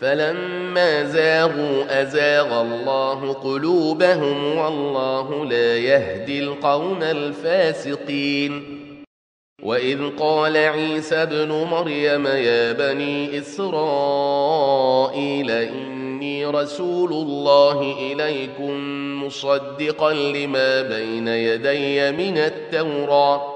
فلما زاغوا أزاغ الله قلوبهم والله لا يهدي القوم الفاسقين. وإذ قال عيسى ابن مريم يا بني إسرائيل إني رسول الله إليكم مصدقا لما بين يدي من التوراة.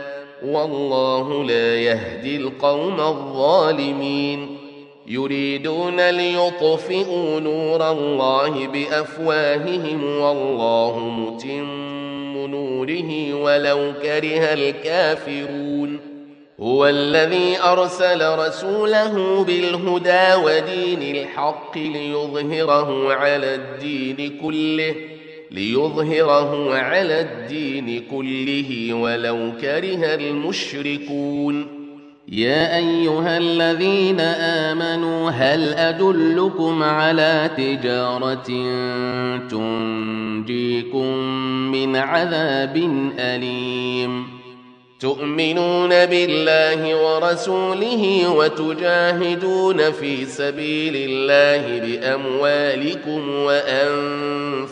والله لا يهدي القوم الظالمين. يريدون ليطفئوا نور الله بأفواههم والله متم نوره ولو كره الكافرون. هو الذي أرسل رسوله بالهدى ودين الحق ليظهره على الدين كله. ليظهره على الدين كله ولو كره المشركون. يا أيها الذين آمنوا هل أدلكم على تجارة تنجيكم من عذاب أليم؟ تؤمنون بالله ورسوله وتجاهدون في سبيل الله بأموالكم وأنفسكم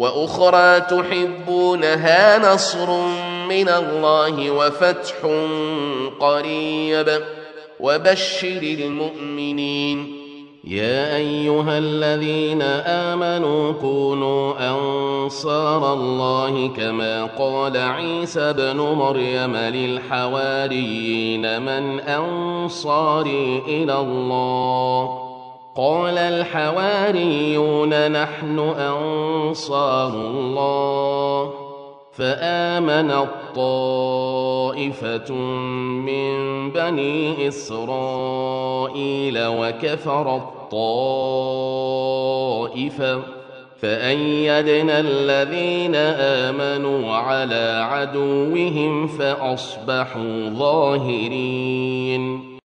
وأخرى تحبونها نصر من الله وفتح قريب. وبشر المؤمنين. يا أيها الذين آمنوا كونوا أنصار الله كما قال عيسى بن مريم للحواريين من أنصاري إلى الله قال الحواريون نحن أنصار الله فامنت طائفه من بني إسرائيل وكفرت طائفه فأيدنا الذين آمنوا على عدوهم فأصبحوا ظاهرين